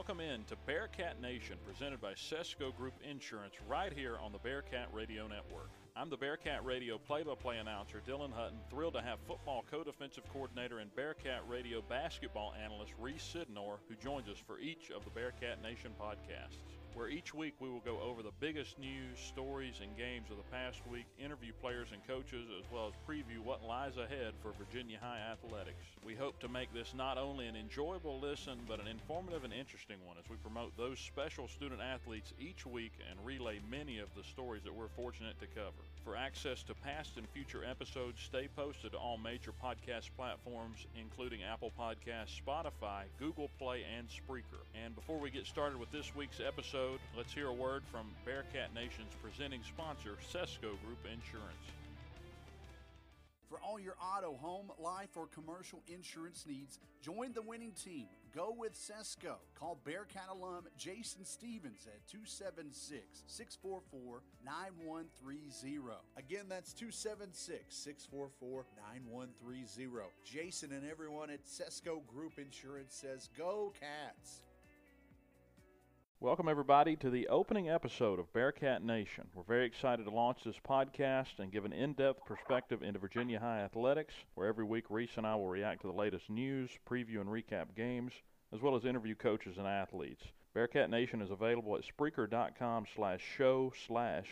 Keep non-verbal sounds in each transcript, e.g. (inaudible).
Welcome in to Bearcat Nation, presented by Sesco Group Insurance, right here on the Bearcat Radio Network. I'm the Bearcat Radio play-by-play announcer, Dylan Hutton, thrilled to have football co-defensive coordinator and Bearcat Radio basketball analyst Reese Sidnor, who joins us for each of the Bearcat Nation podcasts where each week we will go over the biggest news, stories, and games of the past week, interview players and coaches, as well as preview what lies ahead for Virginia High athletics. We hope to make this not only an enjoyable listen, but an informative and interesting one as we promote those special student athletes each week and relay many of the stories that we're fortunate to cover. For access to past and future episodes, stay posted to all major podcast platforms, including Apple Podcasts, Spotify, Google Play, and Spreaker. And before we get started with this week's episode, let's hear a word from Bearcat Nation's presenting sponsor, Sesco Group Insurance. For all your auto, home, life, or commercial insurance needs, join the winning team. Go with Sesco. Call Bearcat alum Jason Stevens at 276 644 9130. Again, that's 276 644 9130. Jason and everyone at Sesco Group Insurance says, Go Cats! Welcome, everybody, to the opening episode of Bearcat Nation. We're very excited to launch this podcast and give an in depth perspective into Virginia High athletics, where every week Reese and I will react to the latest news, preview and recap games, as well as interview coaches and athletes. Bearcat Nation is available at Spreaker.com slash show slash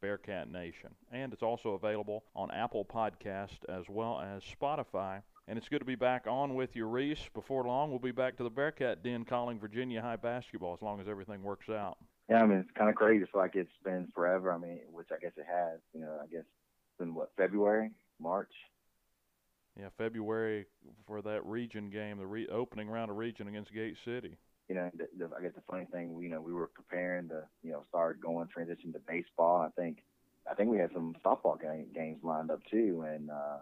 Bearcat Nation. And it's also available on Apple Podcast as well as Spotify and it's good to be back on with you, Reese. Before long, we'll be back to the Bearcat Den calling Virginia High basketball as long as everything works out. Yeah, I mean, it's kind of crazy. It's like it's been forever. I mean, which I guess it has. You know, I guess it's been what February, March. Yeah, February for that region game, the re- opening round of region against Gate City. You know, the, the, I guess the funny thing, you know, we were preparing to, you know, start going transition to baseball. I think, I think we had some softball game, games lined up too, and uh,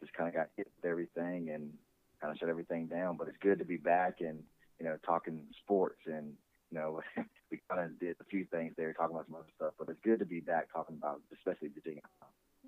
just kind of got hit with everything and kind of shut everything down. But it's good to be back and you know talking sports and you know (laughs) we kind of did a few things there talking about some other stuff. But it's good to be back talking about especially Virginia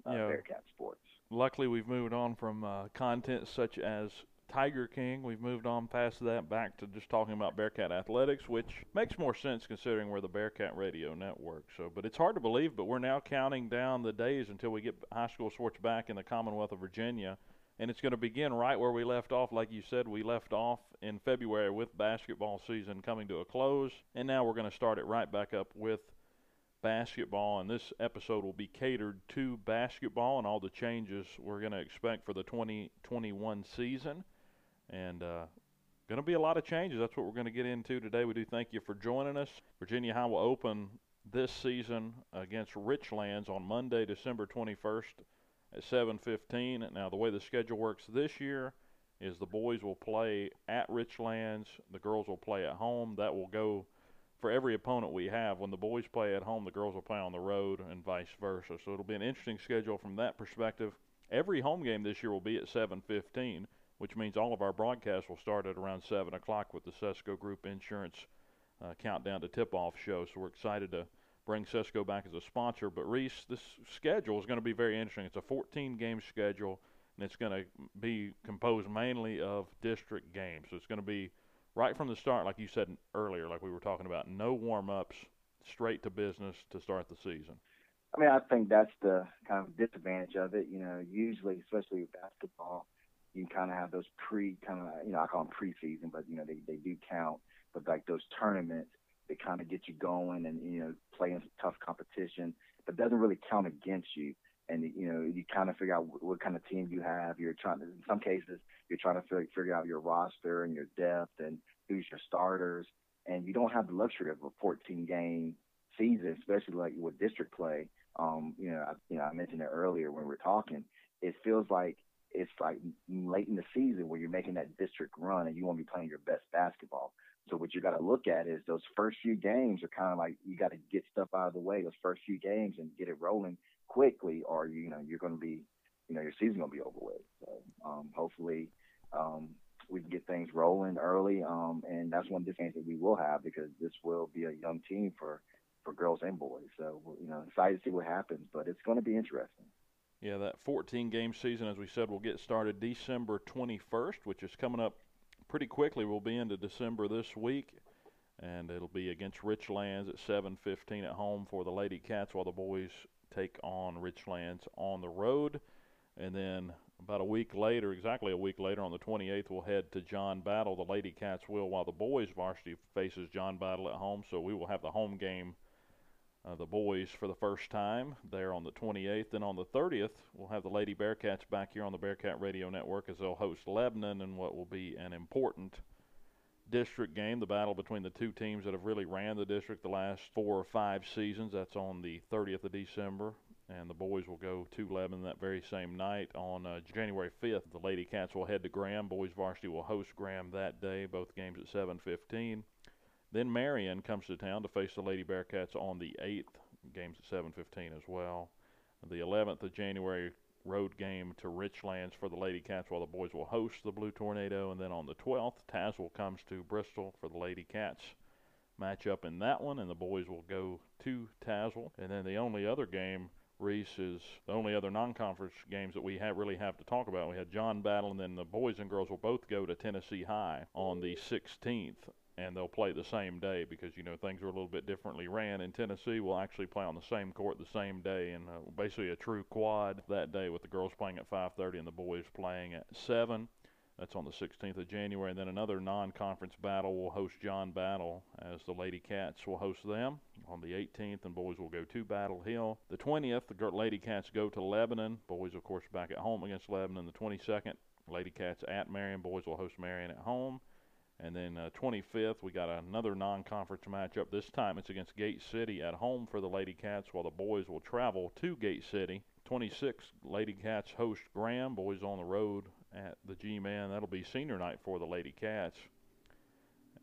uh, yeah. Bearcat sports. Luckily, we've moved on from uh, content such as Tiger King. We've moved on past that back to just talking about Bearcat athletics, which makes more sense considering we're the Bearcat Radio Network. So, but it's hard to believe, but we're now counting down the days until we get high school sports back in the Commonwealth of Virginia, and it's going to begin right where we left off. Like you said, we left off in February with basketball season coming to a close, and now we're going to start it right back up with basketball, and this episode will be catered to basketball and all the changes we're going to expect for the 2021 season and uh, going to be a lot of changes. That's what we're going to get into today. We do thank you for joining us. Virginia High will open this season against Richlands on Monday, December 21st at 7:15. Now, the way the schedule works this year is the boys will play at Richlands, the girls will play at home. That will go for every opponent we have. When the boys play at home, the girls will play on the road, and vice versa. So it'll be an interesting schedule from that perspective. Every home game this year will be at 7:15 which means all of our broadcasts will start at around 7 o'clock with the Sesco Group Insurance uh, Countdown to Tip Off show. So we're excited to bring Sesco back as a sponsor. But Reese, this schedule is going to be very interesting. It's a 14 game schedule, and it's going to be composed mainly of district games. So it's going to be right from the start, like you said earlier, like we were talking about, no warm ups, straight to business to start the season. I mean, I think that's the kind of disadvantage of it. You know, usually, especially with basketball, you kind of have those pre kind of you know I call them preseason, but you know they they do count. But like those tournaments, they kind of get you going and you know playing some tough competition, but doesn't really count against you. And you know you kind of figure out what, what kind of team you have. You're trying to, in some cases you're trying to figure, figure out your roster and your depth and who's your starters. And you don't have the luxury of a 14 game season, especially like with district play. Um, you know, I, you know, I mentioned it earlier when we were talking. It feels like it's like late in the season where you're making that district run and you want to be playing your best basketball. So what you got to look at is those first few games are kind of like you got to get stuff out of the way those first few games and get it rolling quickly, or you know you're going to be, you know, your season's going to be over with. So um, hopefully um, we can get things rolling early, um, and that's one difference that we will have because this will be a young team for for girls and boys. So you know, excited to see what happens, but it's going to be interesting. Yeah, that 14 game season, as we said, will get started December 21st, which is coming up pretty quickly. We'll be into December this week. and it'll be against Richlands at 7:15 at home for the Lady Cats, while the boys take on Richlands on the road. And then about a week later, exactly a week later, on the 28th, we'll head to John Battle. The Lady Cats will, while the boys varsity faces John Battle at home. So we will have the home game, uh, the boys, for the first time there on the 28th. And on the 30th, we'll have the Lady Bearcats back here on the Bearcat Radio Network as they'll host Lebanon in what will be an important district game, the battle between the two teams that have really ran the district the last four or five seasons. That's on the 30th of December and the boys will go to Lebanon that very same night on uh, January 5th. The Lady Cats will head to Graham. Boys varsity will host Graham that day. Both games at 7:15. Then Marion comes to town to face the Lady Bearcats on the 8th. Games at 7:15 as well. The 11th of January road game to Richlands for the Lady Cats, while the boys will host the Blue Tornado. And then on the 12th, Tazewell comes to Bristol for the Lady Cats match up in that one, and the boys will go to Tazewell. And then the only other game Reese is the only other non-conference games that we have really have to talk about. We had John Battle, and then the boys and girls will both go to Tennessee High on the 16th, and they'll play the same day because you know things are a little bit differently ran. In Tennessee, we'll actually play on the same court the same day, and uh, basically a true quad that day with the girls playing at 5:30 and the boys playing at 7. That's on the 16th of January. And then another non conference battle will host John Battle as the Lady Cats will host them on the 18th, and boys will go to Battle Hill. The 20th, the Lady Cats go to Lebanon. Boys, of course, back at home against Lebanon. The 22nd, Lady Cats at Marion. Boys will host Marion at home. And then uh, 25th, we got another non-conference matchup. This time it's against Gate City at home for the Lady Cats, while the boys will travel to Gate City. 26th, Lady Cats host Graham. Boys on the road at the G-Man. That'll be senior night for the Lady Cats.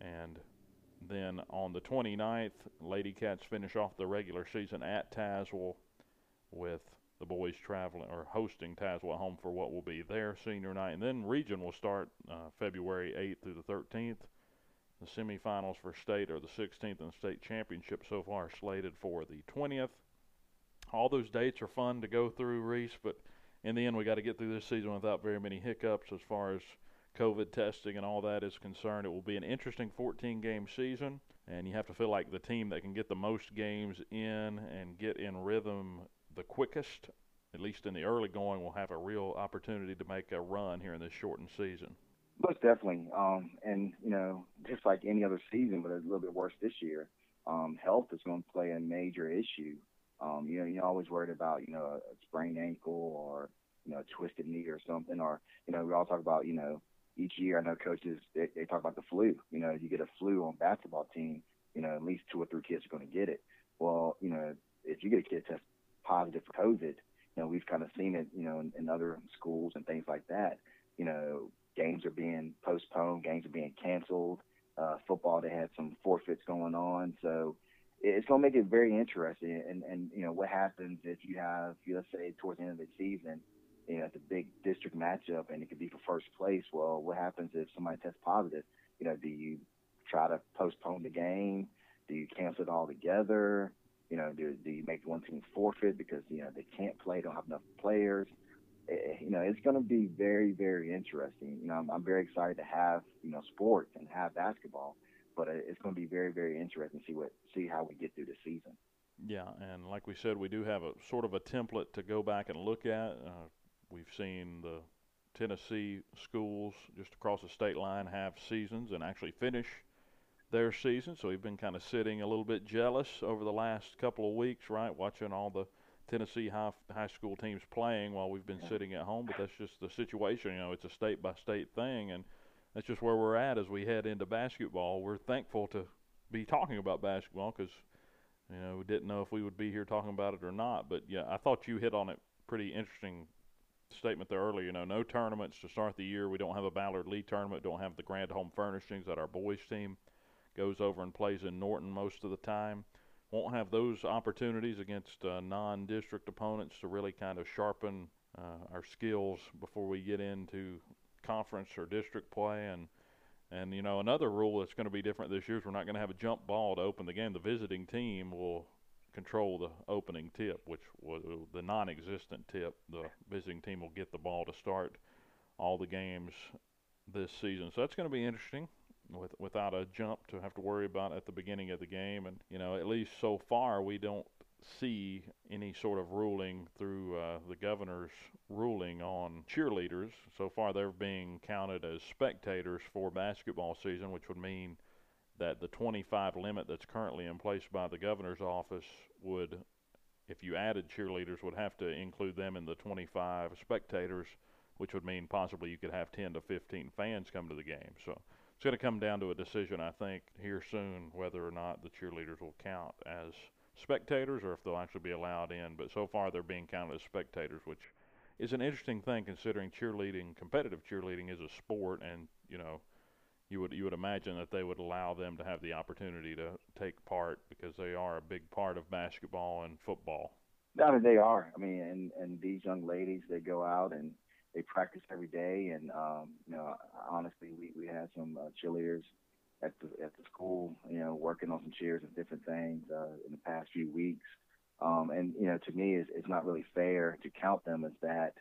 And then on the 29th, Lady Cats finish off the regular season at Tazewell with the boys traveling or hosting Tazewell at home for what will be their senior night. And then region will start uh, February 8th through the 13th. The semifinals for state are the 16th and state championship so far slated for the 20th. All those dates are fun to go through, Reese, but – in the end, we got to get through this season without very many hiccups as far as COVID testing and all that is concerned. It will be an interesting 14 game season, and you have to feel like the team that can get the most games in and get in rhythm the quickest, at least in the early going, will have a real opportunity to make a run here in this shortened season. Most definitely. Um, and, you know, just like any other season, but a little bit worse this year, um, health is going to play a major issue. Um, you know, you're always worried about, you know, a sprained ankle or, you know, a twisted knee or something. Or, you know, we all talk about, you know, each year I know coaches, they, they talk about the flu. You know, you get a flu on basketball team, you know, at least two or three kids are going to get it. Well, you know, if you get a kid test positive for COVID, you know, we've kind of seen it, you know, in, in other schools and things like that. You know, games are being postponed, games are being canceled. Uh, football, they had some forfeits going on. So, it's going to make it very interesting. And, and, you know, what happens if you have, let's say, towards the end of the season, you know, it's a big district matchup and it could be for first place. Well, what happens if somebody tests positive? You know, do you try to postpone the game? Do you cancel it all together? You know, do, do you make one team forfeit because, you know, they can't play, don't have enough players? Eh, you know, it's going to be very, very interesting. You know, I'm, I'm very excited to have, you know, sports and have basketball but it's going to be very, very interesting to see what see how we get through the season. Yeah, and like we said, we do have a sort of a template to go back and look at. Uh, we've seen the Tennessee schools just across the state line have seasons and actually finish their season. So we've been kind of sitting a little bit jealous over the last couple of weeks, right? Watching all the Tennessee high high school teams playing while we've been sitting at home. But that's just the situation. You know, it's a state by state thing, and that's just where we're at as we head into basketball. We're thankful to be talking about basketball because you know we didn't know if we would be here talking about it or not. But yeah, I thought you hit on it pretty interesting statement there earlier. You know, no tournaments to start the year. We don't have a Ballard League tournament. Don't have the Grand Home Furnishings that our boys team goes over and plays in Norton most of the time. Won't have those opportunities against uh, non-district opponents to really kind of sharpen uh, our skills before we get into conference or district play and and you know another rule that's going to be different this year is we're not going to have a jump ball to open the game. The visiting team will control the opening tip, which was the non-existent tip. The visiting team will get the ball to start all the games this season. So that's going to be interesting. with, without a jump to have to worry about at the beginning of the game. And you know, at least so far, we don't see any sort of ruling through uh, the governor's ruling on cheerleaders. So far, they're being counted as spectators for basketball season, which would mean that the 25 limit that's currently in place by the governor's office would, if you added cheerleaders, would have to include them in the 25 spectators, which would mean possibly you could have 10 to 15 fans come to the game. So it's going to come down to a decision, I think, here soon whether or not the cheerleaders will count as spectators or if they'll actually be allowed in. But so far, they're being counted as spectators, which is an interesting thing considering cheerleading, competitive cheerleading, is a sport, and you know, you would you would imagine that they would allow them to have the opportunity to take part because they are a big part of basketball and football. I mean, they are. I mean, and and these young ladies, they go out and they practice every day, and um, you know, honestly, we we had some uh, cheerleaders at the at the school, you know, working on some cheers and different things uh, in the past few weeks. Um, and you know, to me, it's, it's not really fair to count them as that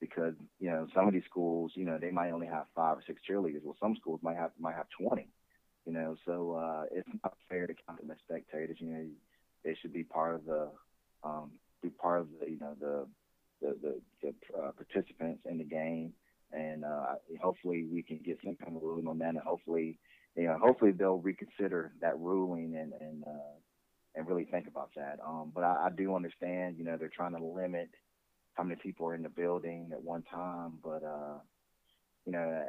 because you know some of these schools, you know, they might only have five or six cheerleaders. Well, some schools might have might have twenty. You know, so uh, it's not fair to count them as spectators. You know, they should be part of the um, be part of the you know the the the, the uh, participants in the game, and uh, hopefully we can get some kind of ruling on that, and hopefully you know, hopefully they'll reconsider that ruling and and uh, and really think about that. Um, but I, I do understand, you know, they're trying to limit how many people are in the building at one time. But uh, you know,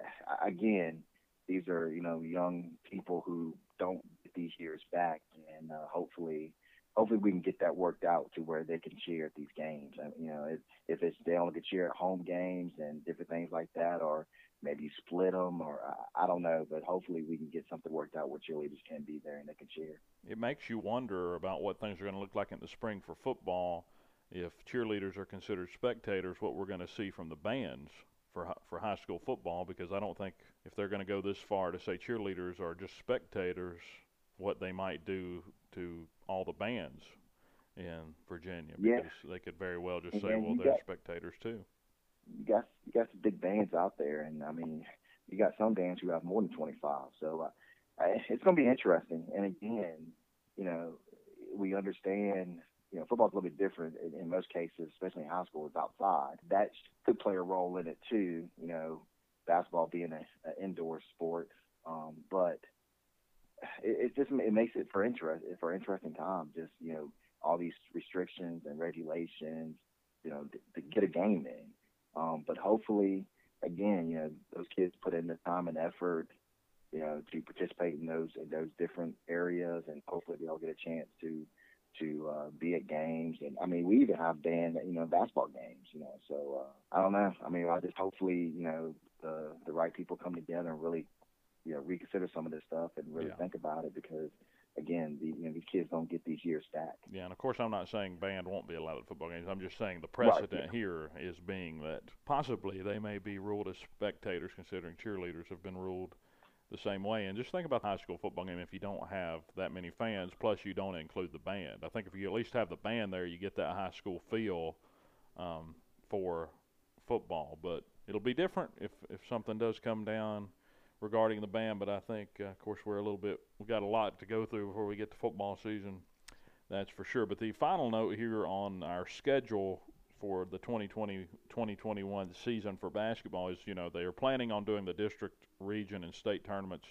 again, these are you know young people who don't get these years back, and uh, hopefully. Hopefully we can get that worked out to where they can cheer at these games. I, you know, if, if it's they only can cheer at home games and different things like that, or maybe split them, or I, I don't know. But hopefully, we can get something worked out where cheerleaders can be there and they can cheer. It makes you wonder about what things are going to look like in the spring for football. If cheerleaders are considered spectators, what we're going to see from the bands for for high school football, because I don't think if they're going to go this far to say cheerleaders are just spectators, what they might do to all the bands in Virginia, because yeah. they could very well just and say, well, they're got, spectators too you got you got some big bands out there, and I mean, you got some bands who have more than 25. So uh, it's going to be interesting. And again, you know, we understand. You know, football's a little bit different in, in most cases, especially in high school. It's outside. That could play a role in it too. You know, basketball being an indoor sport, um, but it, it just it makes it for interest for interesting time. Just you know, all these restrictions and regulations. You know, to, to get a game in um, but hopefully, again, you know, those kids put in the time and effort, you know, to participate in those in those different areas, and hopefully they'll get a chance to to uh, be at games. And I mean, we even have band, you know, basketball games, you know. So uh, I don't know. I mean, I just hopefully, you know, the the right people come together and really, you know, reconsider some of this stuff and really yeah. think about it because again, the, you know, these kids don't get these years stacked. Yeah, and of course, I'm not saying band won't be allowed at football games. I'm just saying the precedent right, yeah. here is being that possibly they may be ruled as spectators, considering cheerleaders have been ruled the same way. And just think about the high school football game if you don't have that many fans, plus you don't include the band. I think if you at least have the band there, you get that high school feel um, for football. But it'll be different if if something does come down regarding the band, but I think, uh, of course, we're a little bit, we've got a lot to go through before we get to football season. That's for sure. But the final note here on our schedule for the 2020 2021 season for basketball is, you know, they are planning on doing the district, region, and state tournaments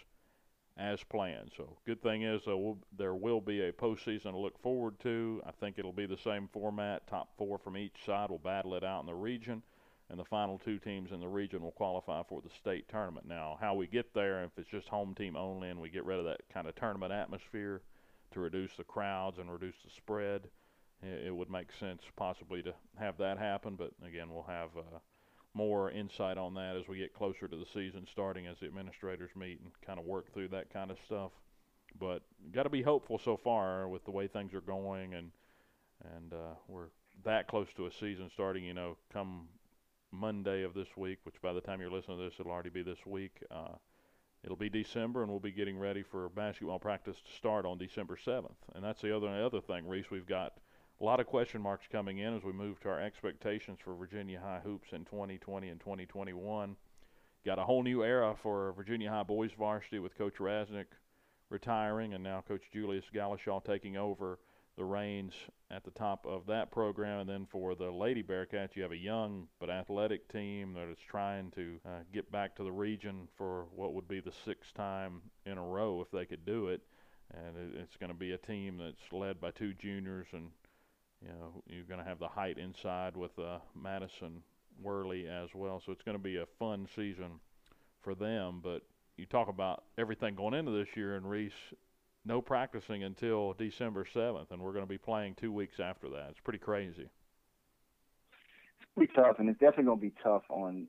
as planned. So, good thing is uh, we'll, there will be a postseason to look forward to. I think it'll be the same format. Top four from each side will battle it out in the region and the final two teams in the region will qualify for the state tournament. Now, how we get there, if it's just home team only and we get rid of that kind of tournament atmosphere to reduce the crowds and reduce the spread, it, it would make sense possibly to have that happen. But again, we'll have uh, more insight on that as we get closer to the season starting as the administrators meet and kind of work through that kind of stuff. But got to be hopeful so far with the way things are going and and uh, we're that close to a season starting. You know, come Monday of this week, which by the time you're listening to this, it'll already be this week. Uh, it'll be December, and we'll be getting ready for basketball practice to start on December 7th. And that's the other other thing, Reese. We've got a lot of question marks coming in as we move to our expectations for Virginia High hoops in 2020 and 2021. got a whole new era for Virginia High boys varsity with Coach Rasnick retiring, and now Coach Julius Galashaw taking over the reins at the top of that program. And then for the Lady Bearcats, you have a young but athletic team that is trying to uh, get back to the region for what would be the sixth time in a row if they could do it. And it's going to be a team that's led by two juniors, and you know you're going to have the height inside with uh, Madison Worley as well. So it's going to be a fun season for them. But you talk about everything going into this year, and Reese, no practicing until December 7th, and we're going to be playing two weeks after that. It's pretty crazy. It's pretty tough, and it's definitely going to be tough on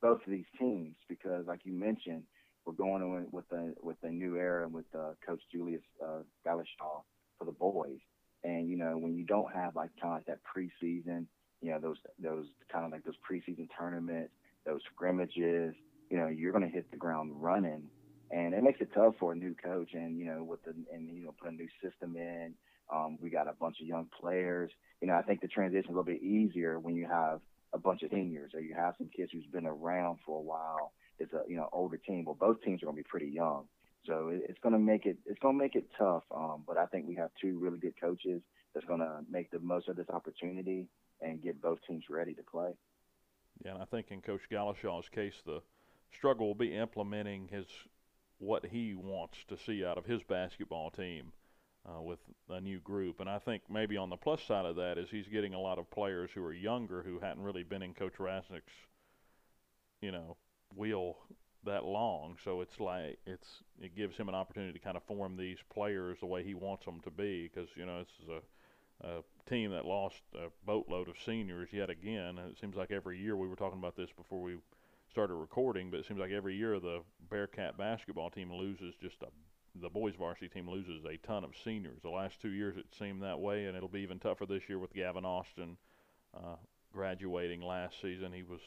both of these teams because, like you mentioned, we're going in with a with a new era and with uh, Coach Julius uh, for the boys. And you know, when you don't have like kind of that preseason, you know, those those kind of like those preseason tournaments, those scrimmages, you know, you're going to hit the ground running, and it makes it tough for a new coach. And you know, with the and you know, put a new system in. Um, we got a bunch of young players. You know, I think the transition is a little bit easier when you have a bunch of seniors or you have some kids who's been around for a while. It's a you know older team. Well, both teams are going to be pretty young, so it, it's going to make it it's going to make it tough. Um, but I think we have two really good coaches that's going to make the most of this opportunity and get both teams ready to play. Yeah, and I think in Coach Galashaw's case, the struggle will be implementing his what he wants to see out of his basketball team uh, with a new group. And I think maybe on the plus side of that is he's getting a lot of players who are younger who hadn't really been in Coach Rasnick's, you know, wheel that long. So it's like it's it gives him an opportunity to kind of form these players the way he wants them to be because you know this is a a team that lost a boatload of seniors yet again. And it seems like every year we were talking about this before we started recording, but it seems like every year the Bearcat basketball team loses just a the boys varsity team loses a ton of seniors. The last two years it seemed that way, and it'll be even tougher this year with Gavin Austin uh, graduating last season. He was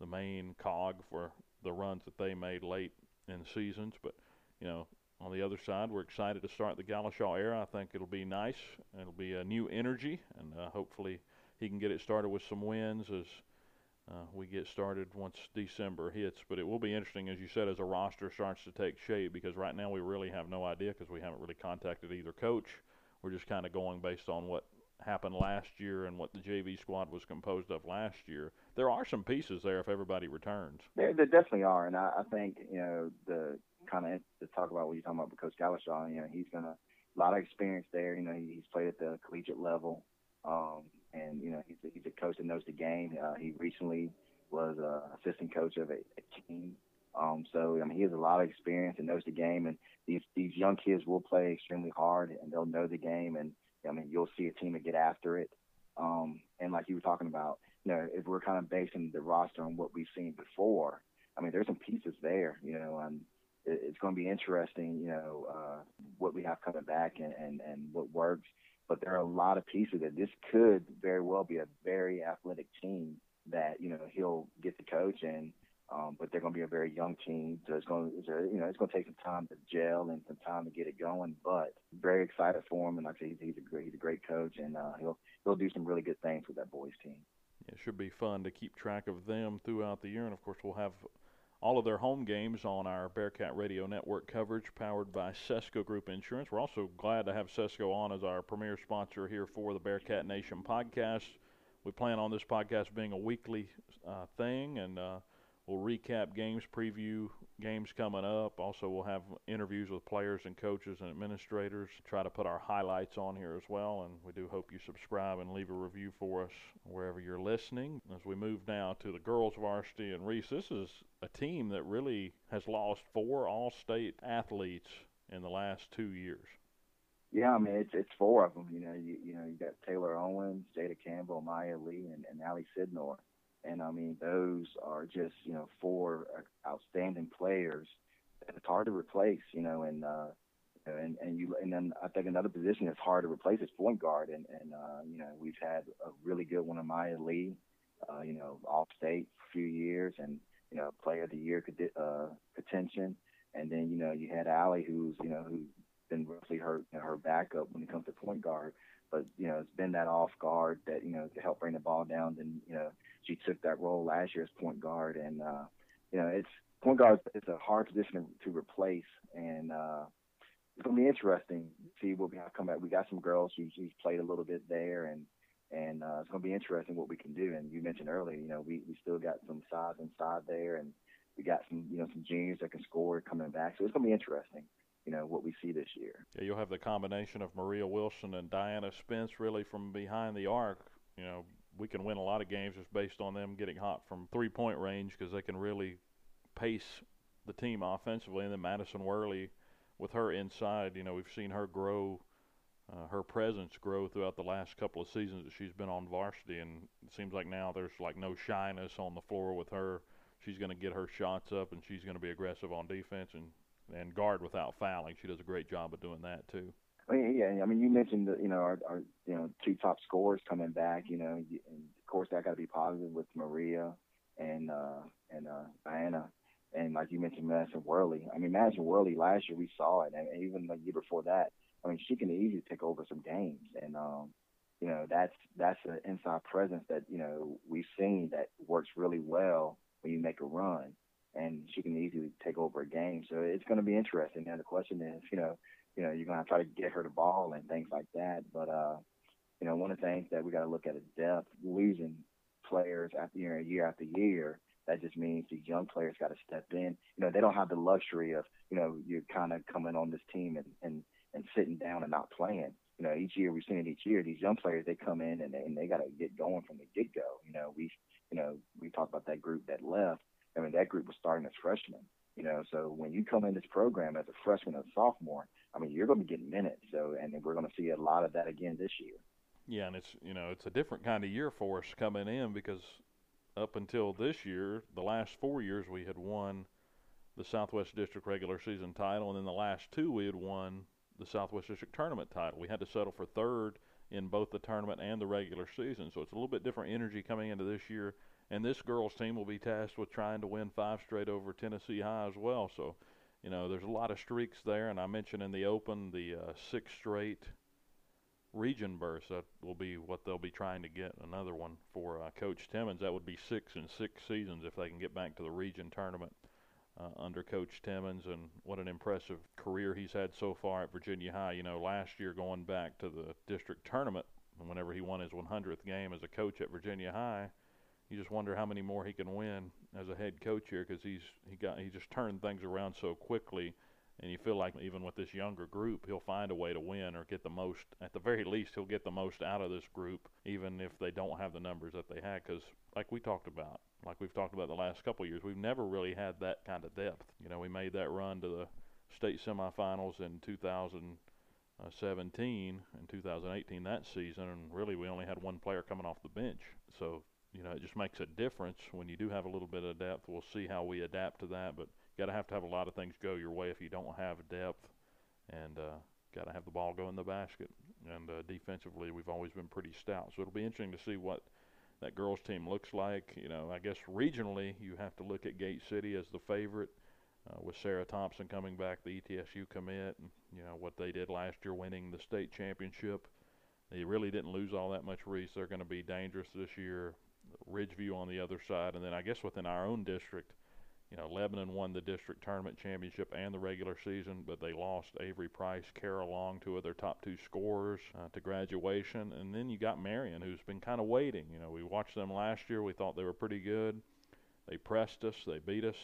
the main cog for the runs that they made late in seasons, but you know on the other side, we're excited to start the Galashaw era. I think it'll be nice. It'll be a new energy, and uh, hopefully he can get it started with some wins as uh, we get started once December hits. But it will be interesting, as you said, as a roster starts to take shape, because right now we really have no idea because we haven't really contacted either coach. We're just kind of going based on what happened last year and what the JV squad was composed of last year. There are some pieces there if everybody returns. There, there definitely are, and I, I think you know the kind of to talk about what you're talking about with Coach Galashaw. You know, he's gonna a lot of experience there. You know, he's played at the collegiate level, um, and you know he's a, he's a coach that knows the game. Uh, he recently was uh, assistant coach of a, a team. Um, so I mean, he has a lot of experience and knows the game. And these these young kids will play extremely hard, and they'll know the game. And I mean, you'll see a team that get after it. Um, and like you were talking about, you know, if we're kind of basing the roster on what we've seen before, I mean, there's some pieces there, you know, and it's going to be interesting, you know, uh, what we have coming back and, and, and what works. But there are a lot of pieces that this could very well be a very athletic team that, you know, he'll get the coach and, um, but they're going to be a very young team. So it's going to, you know, it's going to take some time to gel and some time to get it going, but very excited for him. And like I said, he's, he's a great, he's a great coach and, uh, he'll, he'll do some really good things with that boys team. It should be fun to keep track of them throughout the year. And of course, we'll have all of their home games on our Bearcat Radio Network coverage powered by Sesco Group Insurance. We're also glad to have Sesco on as our premier sponsor here for the Bearcat Nation podcast. We plan on this podcast being a weekly uh, thing, and uh, we'll recap games, preview games coming up. Also, we'll have interviews with players and coaches and administrators. Try to put our highlights on here as well, and we do hope you subscribe and leave a review for us wherever you're listening. As we move now to the girls varsity and Reese, this is a team that really has lost four All-State athletes in the last two years. Yeah, I mean it's it's four of them. You know, you you know you got Taylor Owens, Jada Campbell, Maya Lee, and, and Allie Sidnor. And I mean, those are just, you know, four outstanding players that it's hard to replace, you know, and, uh, and, and you, and then I think another position that's hard to replace is point guard. And, and, uh, you know, we've had a really good one in Maya Lee, uh, you know, off state for a few years and, you know, player of the year, uh, contention. And then, you know, you had Allie who's, you know, who's been roughly hurt, you know, her backup when it comes to point guard but you know it's been that off guard that you know to help bring the ball down. Then you know she took that role last year as point guard, and uh, you know it's point guard is a hard position to replace, and uh, it's gonna be interesting to see what we have come back. We got some girls who's, who's played a little bit there, and and uh, it's gonna be interesting what we can do. And you mentioned earlier, you know, we we still got some size inside there, and we got some you know some juniors that can score coming back. So it's gonna be interesting. You know what we see this year. Yeah, you'll have the combination of Maria Wilson and Diana Spence really from behind the arc. You know, we can win a lot of games just based on them getting hot from three point range because they can really pace the team offensively. And then Madison Worley, with her inside, you know, we've seen her grow, uh, her presence grow throughout the last couple of seasons that she's been on varsity. And it seems like now there's like no shyness on the floor with her. She's going to get her shots up and she's going to be aggressive on defense and, and guard without fouling. She does a great job of doing that, too. I mean, yeah, I mean, you mentioned that you know our, our you know two top scorers coming back. You know, and of course that got to be positive with Maria and uh, and uh, Diana, and like you mentioned, Madison Worley. I mean, Madison Worley last year we saw it, and even the year before that. I mean, she can easily take over some games, and um, you know that's that's an inside presence that you know we've seen that works really well when you make a run, and she can easily take over a game. So it's going to be interesting. Now the question is, you know you know, you're going to try to get her the ball and things like that. But, uh, you know, one of the things that we got to look at is depth. Losing players after year, year after year, that just means these young players got to step in. You know, they don't have the luxury of, you know, you're kind of coming on this team and, and, and sitting down and not playing. You know, each year we've seen it each year. These young players, they come in and they, and they got to get going from the get go. You know, we, you know, we talked about that group that left. I mean, that group was starting as freshmen. You know, so when you come in this program as a freshman or sophomore, I mean, you're going to be getting minutes. So, and we're going to see a lot of that again this year. Yeah, and it's you know it's a different kind of year for us coming in because up until this year, the last four years we had won the Southwest District regular season title, and then the last two we had won the Southwest District tournament title. We had to settle for third in both the tournament and the regular season, so it's a little bit different energy coming into this year. And this girls team will be tasked with trying to win five straight over Tennessee High as well. So you know, there's a lot of streaks there, and I mentioned in the Open the uh, six straight region berths. That will be what they'll be trying to get. Another one for uh, Coach Timmons. That would be six in six seasons if they can get back to the region tournament uh, under Coach Timmons. And what an impressive career he's had so far at Virginia High. You know, last year going back to the district tournament, whenever he won his 100th game as a coach at Virginia High you just wonder how many more he can win as a head coach here because he's he got he just turned things around so quickly, and you feel like even with this younger group, he'll find a way to win or get the most. At the very least, he'll get the most out of this group, even if they don't have the numbers that they had. Because like we talked about, like we've talked about the last couple of years, we've never really had that kind of depth. You know, we made that run to the state semifinals in 2017 uh, and 2018 that season, and really we only had one player coming off the bench. So you know, it just makes a difference when you do have a little bit of depth. We'll see how we adapt to that, but got to have to have a lot of things go your way if you don't have depth, and uh, got to have the ball go in the basket. And uh, defensively, we've always been pretty stout, so it'll be interesting to see what that girls team looks like. You know, I guess regionally, you have to look at Gate City as the favorite. Uh, with Sarah Thompson coming back, the ETSU commit, and you know what they did last year, winning the state championship. They really didn't lose all that much reach. They're going to be dangerous this year. Ridgeview on the other side, and then I guess within our own district, you know, Lebanon won the district tournament championship and the regular season, but they lost Avery Price, Kara Long, two of their top two scorers uh, to graduation, and then you got Marion, who's been kind of waiting. You know, we watched them last year; we thought they were pretty good. They pressed us, they beat us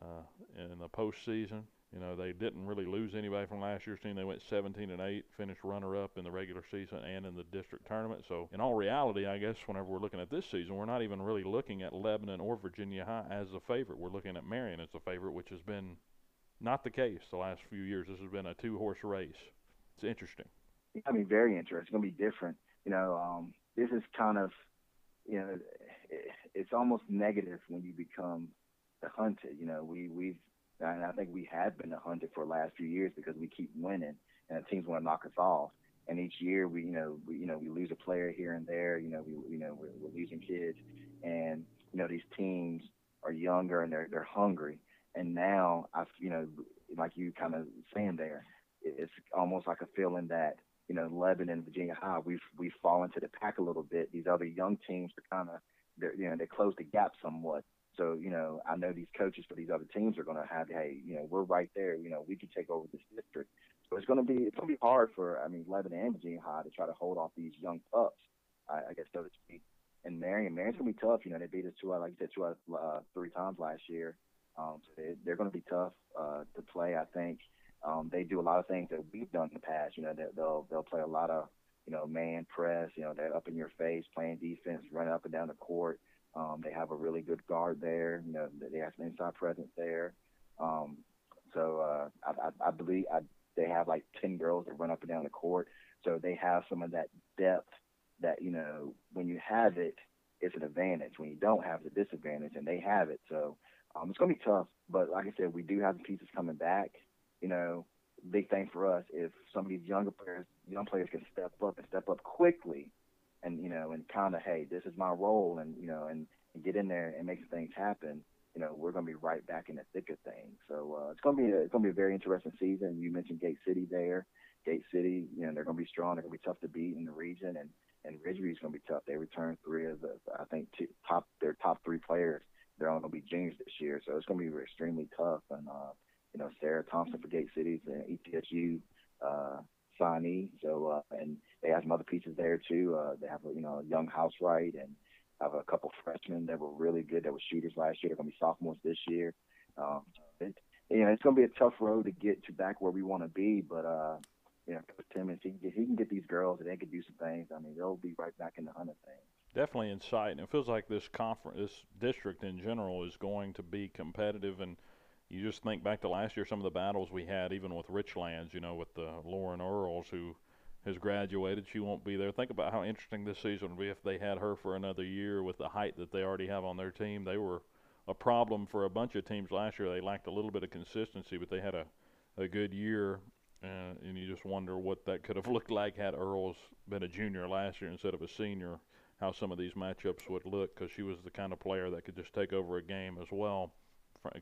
uh, in the postseason. You know, they didn't really lose anybody from last year's team. They went 17 and 8, finished runner up in the regular season and in the district tournament. So, in all reality, I guess whenever we're looking at this season, we're not even really looking at Lebanon or Virginia High as a favorite. We're looking at Marion as a favorite, which has been not the case the last few years. This has been a two horse race. It's interesting. I mean, very interesting. It's going to be different. You know, um, this is kind of, you know, it's almost negative when you become the hunted. You know, we we've and I think we have been a hunted for the last few years because we keep winning, and teams want to knock us off. And each year, we you know we you know we lose a player here and there. You know we you know we're, we're losing kids, and you know these teams are younger and they're they're hungry. And now I you know like you kind of saying there, it's almost like a feeling that you know Lebanon, and Virginia High, we've we've fallen to the pack a little bit. These other young teams are kind of they're you know they close the gap somewhat. So, you know, I know these coaches for these other teams are going to have, hey, you know, we're right there. You know, we can take over this district. So it's going to be it's going to be hard for I mean Lebanon and Virginia High to try to hold off these young pups, I, I guess so to speak. And Marion, Marion's going to be tough. You know, they beat us two like you said two out uh, three times last year. Um, so they, they're going to be tough uh, to play. I think um, they do a lot of things that we've done in the past. You know, they, they'll they'll play a lot of you know man press. You know, they're up in your face, playing defense, running up and down the court. Um, they have a really good guard there. You know, they have some inside presence there. Um, so uh, I, I, I believe I, they have like ten girls that run up and down the court. So they have some of that depth that you know when you have it, it's an advantage. When you don't have the disadvantage, and they have it. So um, it's going to be tough. But like I said, we do have the pieces coming back. You know, big thing for us if some of these younger players, young players, can step up and step up quickly and you know, and kind of, hey, this is my role, and you know, and, and get in there and make things happen. You know, we're going to be right back in the thick of things. So uh, it's going to be a, it's going to be a very interesting season. You mentioned Gate City there. Gate City, you know, they're going to be strong. They're going to be tough to beat in the region, and and Ridgeview's going to be tough. They returned three of the, I think, two, top their top three players. They're all going to be juniors this year, so it's going to be extremely tough. And uh, you know, Sarah Thompson for Gate City's an ETSU uh, signee. So uh, and they have some other pieces there too. Uh, they have a you know a young Housewright and have a couple freshmen that were really good that were shooters last year. They're gonna be sophomores this year. Um, it, you know, it's gonna be a tough road to get to back where we want to be, but uh, you know, Coach Timmons, he he can get these girls and they can do some things. I mean, they'll be right back in the hunt of things. Definitely in sight, and it feels like this conference, this district in general, is going to be competitive and you just think back to last year, some of the battles we had, even with Richlands, you know, with the Lauren Earls, who has graduated. She won't be there. Think about how interesting this season would be if they had her for another year with the height that they already have on their team. They were a problem for a bunch of teams last year. They lacked a little bit of consistency, but they had a, a good year. Uh, and you just wonder what that could have (laughs) looked like had Earls been a junior last year instead of a senior, how some of these matchups would look because she was the kind of player that could just take over a game as well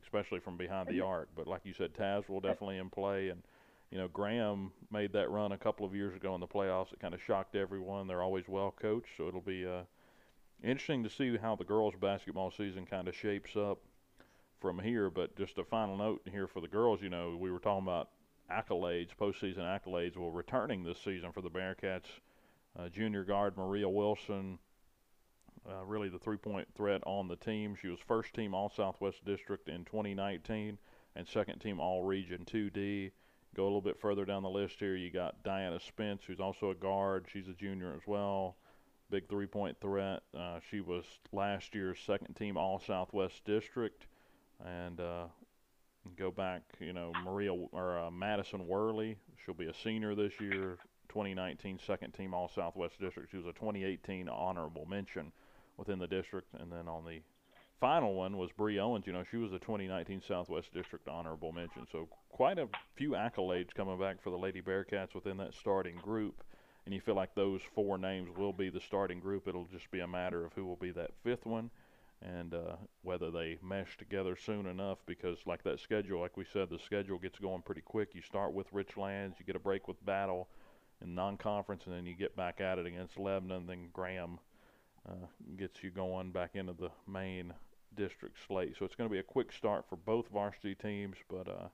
especially from behind the arc. But like you said, Tazewell definitely in play, and you know Graham made that run a couple of years ago in the playoffs. It kind of shocked everyone. They're always well coached, so it'll be uh, interesting to see how the girls' basketball season kind of shapes up from here. But just a final note here for the girls, you know, we were talking about accolades, postseason accolades. Well, returning this season for the Bearcats, uh, junior guard Maria Wilson uh, really the three-point threat on the team. She was first team All Southwest District in 2019 and second team All Region 2D. Go a little bit further down the list here. You got Diana Spence, who's also a guard. She's a junior as well. Big three-point threat. Uh, she was last year's second team All Southwest District, and uh, go back. You know Maria or uh, Madison Worley. She'll be a senior this year. 2019 second team All Southwest District. She was a 2018 honorable mention within the district. And then on the final one was Bree Owens. You know, she was a 2019 Southwest District honorable mention. So quite a few accolades coming back for the Lady Bearcats within that starting group. And you feel like those four names will be the starting group. It'll just be a matter of who will be that fifth one and uh, whether they mesh together soon enough because like that schedule like we said the schedule gets going pretty quick you start with richlands you get a break with battle in non-conference and then you get back at it against lebanon then graham uh, gets you going back into the main district slate. So it's going to be a quick start for both varsity teams, but uh,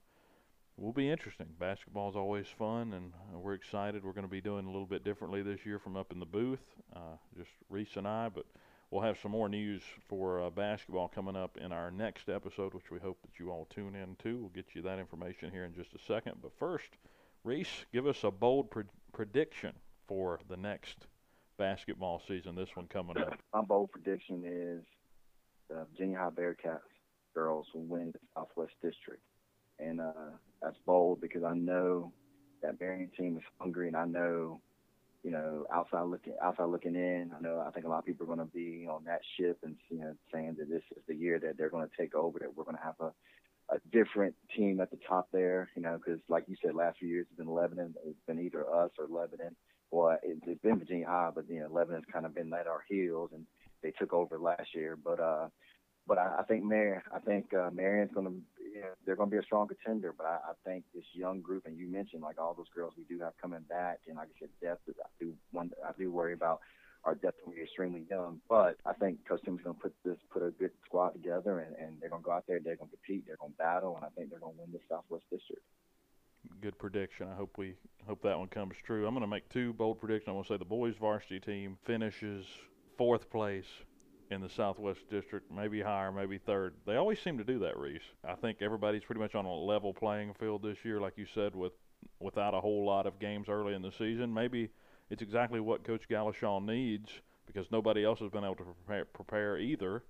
will be interesting. Basketball is always fun, and uh, we're excited. We're going to be doing a little bit differently this year from up in the booth, uh, just Reese and I, but we'll have some more news for uh, basketball coming up in our next episode, which we hope that you all tune in to. We'll get you that information here in just a second. But first, Reese, give us a bold pre- prediction for the next basketball season, this one coming up? My bold prediction is the Virginia High Bearcats girls will win the Southwest District. And uh, that's bold because I know that Marion team is hungry, and I know, you know, outside looking outside looking in, I know I think a lot of people are going to be on that ship and you know saying that this is the year that they're going to take over, that we're going to have a a different team at the top there, you know, because like you said, last few years it's been Lebanon, it's been either us or Lebanon, well, it, it's been Virginia High, but you know, Lebanon's kind of been at our heels, and they took over last year. But uh, but I, I think Marion, I think uh, Marion's going to, know, they're going to be a strong contender. But I, I think this young group, and you mentioned like all those girls we do have coming back, and like I said, depth. I do one, I do worry about our depth when we are extremely young. But I think Coach going to put this put a good squad together, and, and they're going to go out there, they're going to compete, they're going to battle, and I think they're going to win the Southwest District. Good prediction. I hope we hope that one comes true. I'm going to make two bold predictions. I'm going to say the boys varsity team finishes fourth place in the Southwest District, maybe higher, maybe third. They always seem to do that, Reese. I think everybody's pretty much on a level playing field this year, like you said, with without a whole lot of games early in the season. Maybe it's exactly what Coach Galashaw needs because nobody else has been able to prepare, prepare either.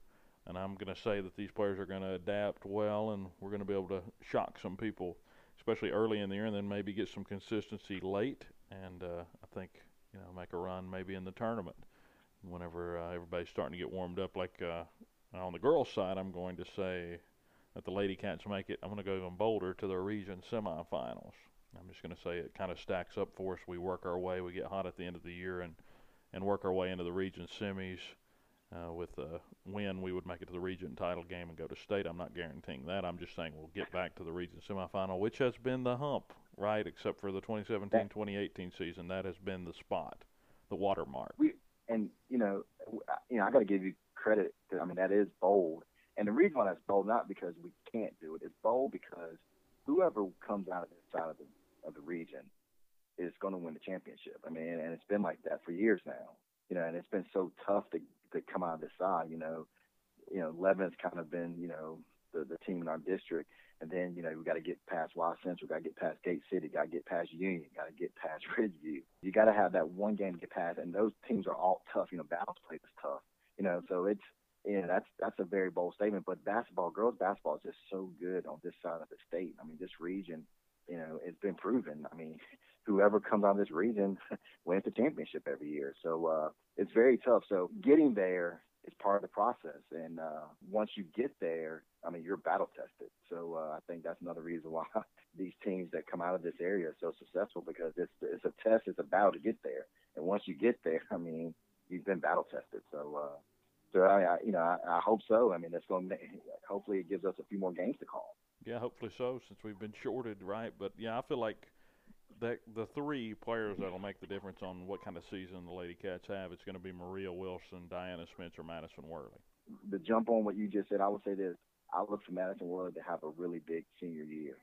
And I'm going to say that these players are going to adapt well, and we're going to be able to shock some people, especially early in the year, and then maybe get some consistency late. And uh, I think you know make a run maybe in the tournament whenever uh, everybody's starting to get warmed up. Like uh, on the girls' side, I'm going to say that the Lady Cats make it. I'm going to go even bolder to the region semifinals. I'm just going to say it kind of stacks up for us. We work our way. We get hot at the end of the year and and work our way into the region semis. Uh, with a win, we would make it to the region title game and go to state. I'm not guaranteeing that. I'm just saying we'll get back to the region semifinal, which has been the hump, right? Except for the 2017-2018 season, that has been the spot, the watermark. We and you know, you know, I got to give you credit. I mean, that is bold, and the reason why that's bold not because we can't do it. It's bold because whoever comes out of this side of the of the region is going to win the championship. I mean, and it's been like that for years now. You know, and it's been so tough to to come out of this side. You know, you know, Lebanon's kind of been you know the the team in our district, and then you know we got to get past West Central, got to get past Gate City, got to get past Union, got to get past (laughs) Ridgeview. You got to have that one game to get past, and those teams are all tough. You know, Balance Plate is tough. You know, so it's yeah, that's that's a very bold statement. But basketball, girls basketball is just so good on this side of the state. I mean, this region you know, it's been proven. I mean, (laughs) whoever comes out of this region (laughs) wins the championship every year. So uh, it's very tough. So getting there is part of the process. And uh, once you get there, I mean, you're battle tested. So uh, I think that's another reason why (laughs) these teams that come out of this area are so successful because it's it's a test, it's a battle to get there. And once you get there, (laughs) I mean, you've been battle tested. So. Uh, so I, I, you know, I, I hope so. I mean, that's going. To, hopefully, it gives us a few more games to call. Yeah, hopefully so, since we've been shorted, right? But yeah, I feel like that the three players that'll make the difference on what kind of season the Lady Cats have, it's going to be Maria Wilson, Diana Spencer, Madison Worley. To jump on what you just said, I would say this: I look for Madison Worley to have a really big senior year.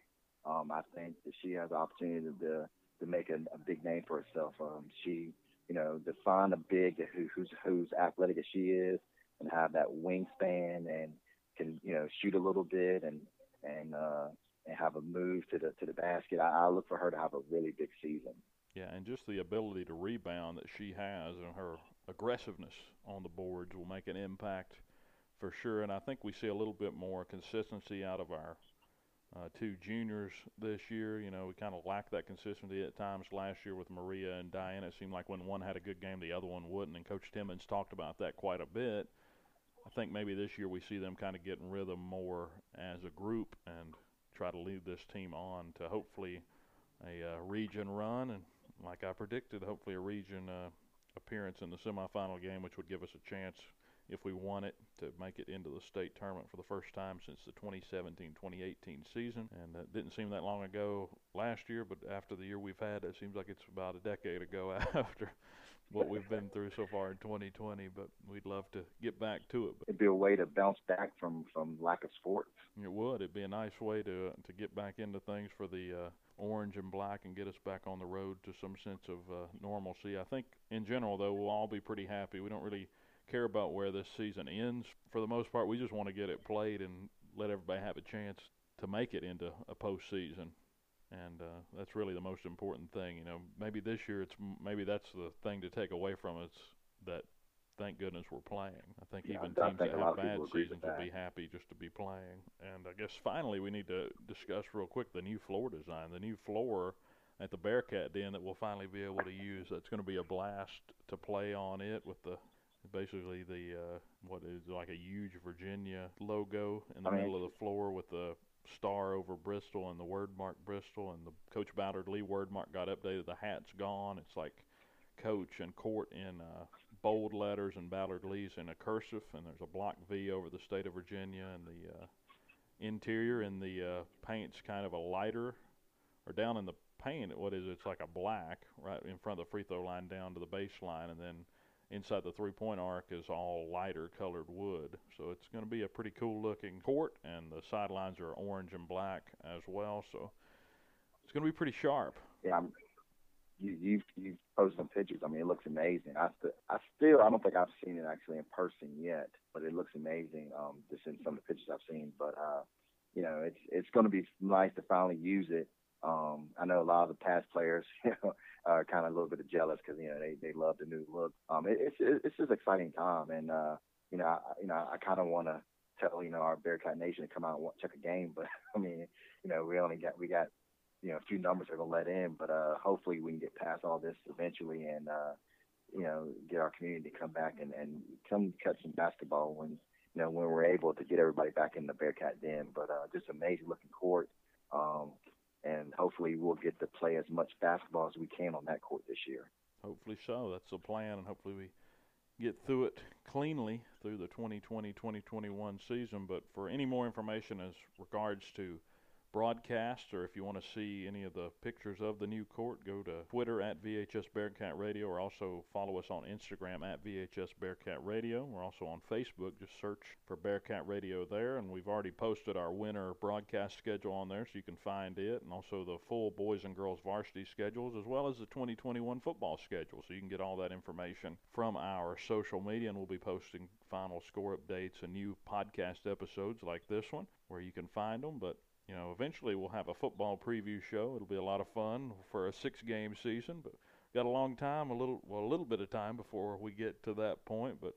Um, I think that she has the opportunity to to make a, a big name for herself. Um, she, you know, to find a big who, who's who's athletic as she is, and have that wingspan and can you know shoot a little bit and and uh, and have a move to the to the basket. I, I look for her to have a really big season. Yeah, and just the ability to rebound that she has and her aggressiveness on the boards will make an impact for sure. And I think we see a little bit more consistency out of our uh, two juniors this year. You know, we kind of lacked that consistency at times last year with Maria and Diana. It seemed like when one had a good game, the other one wouldn't. And Coach Timmons talked about that quite a bit. I think maybe this year we see them kind of getting rhythm more as a group and try to lead this team on to hopefully a uh, region run and, like I predicted, hopefully a region uh, appearance in the semifinal game, which would give us a chance if we won it to make it into the state tournament for the first time since the 2017-2018 season. And that didn't seem that long ago last year, but after the year we've had, it seems like it's about a decade ago (laughs) after what we've been through so far in 2020, but we'd love to get back to it. It'd be a way to bounce back from from lack of sports. It would. It'd be a nice way to to get back into things for the uh, orange and black and get us back on the road to some sense of uh, normalcy. I think in general, though, we'll all be pretty happy. We don't really care about where this season ends for the most part. We just want to get it played and let everybody have a chance to make it into a postseason and uh, that's really the most important thing. You know, maybe this year it's maybe that's the thing to take away from it. It's that thank goodness we're playing. I think yeah, even I teams think that have bad seasons will be happy just to be playing. And I guess finally we need to discuss real quick the new floor design. The new floor at the Bearcat Den that we'll finally be able to use. That's going to be a blast to play on it with the basically the uh, what is like a huge Virginia logo in the I mean, middle of the floor with the star over Bristol and the word mark Bristol and the Coach Ballard Lee word mark got updated. The hat's gone. It's like Coach and Court in uh, bold letters and Ballard Lee's in a cursive, and there's a block V over the state of Virginia and the uh, interior and the uh, paint's kind of a lighter or down in the paint. What is it? It's like a black right in front of the free throw line down to the baseline, and then inside the three point arc is all lighter colored wood. So it's going to be a pretty cool looking court, and the sidelines are orange and black as well. So it's going to be pretty sharp. Yeah, I'm, you you've you've posted some pictures. I mean, it looks amazing. I st- I still I don't think I've seen it actually in person yet, but it looks amazing. Um, just in some of the pictures I've seen. But uh, you know, it's it's going to be nice to finally use it. Um, I know a lot of the past players, (laughs) you know, are kind of a little bit jealous because you know they they love the new look. Um, it, it's it's just exciting time, and uh, you know, I, you know, I kind of want to tell you know our Bearcat Nation to come out and check a game, (laughs) but I mean, you know, we only got we got you know a few numbers are gonna let in, but uh, hopefully we can get past all this eventually and uh, you know get our community to come back and and come catch some basketball when you know when we're able to get everybody back in the Bearcat Den. But uh, just amazing looking court. Um, and hopefully we'll get to play as much basketball as we can on that court this year. Hopefully so. That's the plan, and hopefully we get through it cleanly through the 2020-2021 season. But for any more information as regards to broadcast, or if you want to see any of the pictures of the new court, go to Twitter at VHS Bearcat Radio, or also follow us on Instagram at VHS Bearcat Radio. We're also on Facebook. Just search for Bearcat Radio there, and we've already posted our winter broadcast schedule on there, so you can find it, and also the full boys and girls varsity schedules, as well as the 2021 football schedule. So you can get all that information from our social media, and we'll be posting final score updates and new podcast episodes like this one, where you can find them. But you know, eventually we'll have a football preview show. It'll be a lot of fun for a six-game season, but got a long time, a little well, a little bit of time before we get to that point. But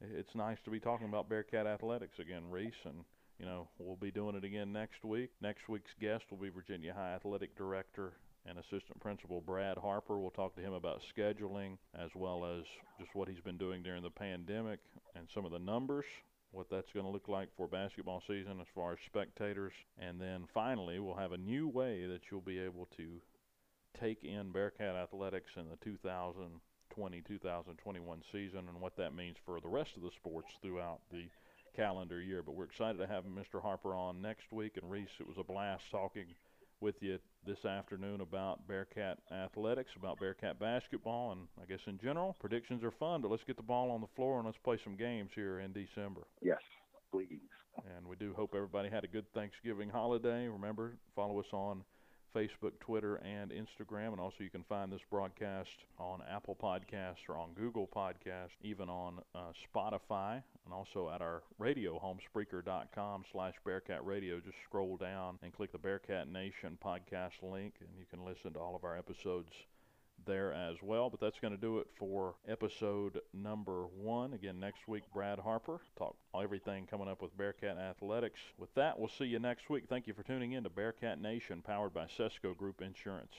it's nice to be talking about Bearcat athletics again, Reese, and you know we'll be doing it again next week. Next week's guest will be Virginia High Athletic Director and Assistant Principal Brad Harper. We'll talk to him about scheduling as well as just what he's been doing during the pandemic and some of the numbers what that's going to look like for basketball season as far as spectators. And then finally, we'll have a new way that you'll be able to take in Bearcat athletics in the 2020 2021 season and what that means for the rest of the sports throughout the calendar year. But we're excited to have Mr. Harper on next week. And Reese, it was a blast talking with you this afternoon about Bearcat athletics, about Bearcat basketball, and I guess in general, predictions are fun, but let's get the ball on the floor and let's play some games here in December. Yes, please. And we do hope everybody had a good Thanksgiving holiday. Remember, follow us on Facebook, Twitter, and Instagram. And also, you can find this broadcast on Apple Podcasts or on Google Podcasts, even on uh, Spotify, and also at our radio home, Spreaker.com slash Bearcat Radio. Just scroll down and click the Bearcat Nation podcast link, and you can listen to all of our episodes there as well. But that's going to do it for episode number one. Again, next week, Brad Harper. Talk everything coming up with Bearcat Athletics. With that, we'll see you next week. Thank you for tuning in to Bearcat Nation, powered by Sesco Group Insurance.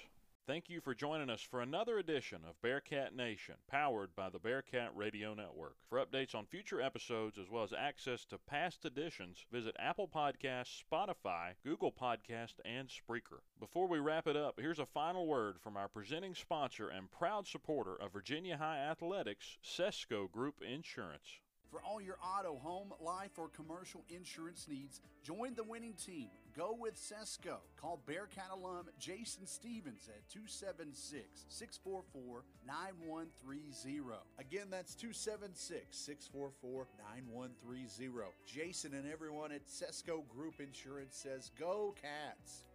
Thank you for joining us for another edition of Bearcat Nation, powered by the Bearcat Radio Network. For updates on future episodes as well as access to past editions, visit Apple Podcasts, Spotify, Google Podcast, and Spreaker. Before we wrap it up, here's a final word from our presenting sponsor and proud supporter of Virginia High Athletics, Sesco Group Insurance. For all your auto, home, life, or commercial insurance needs, join the winning team. Go with Sesco. Call Bearcat alum Jason Stevens at 276 644 9130. Again, that's 276 644 9130. Jason and everyone at Sesco Group Insurance says, Go Cats!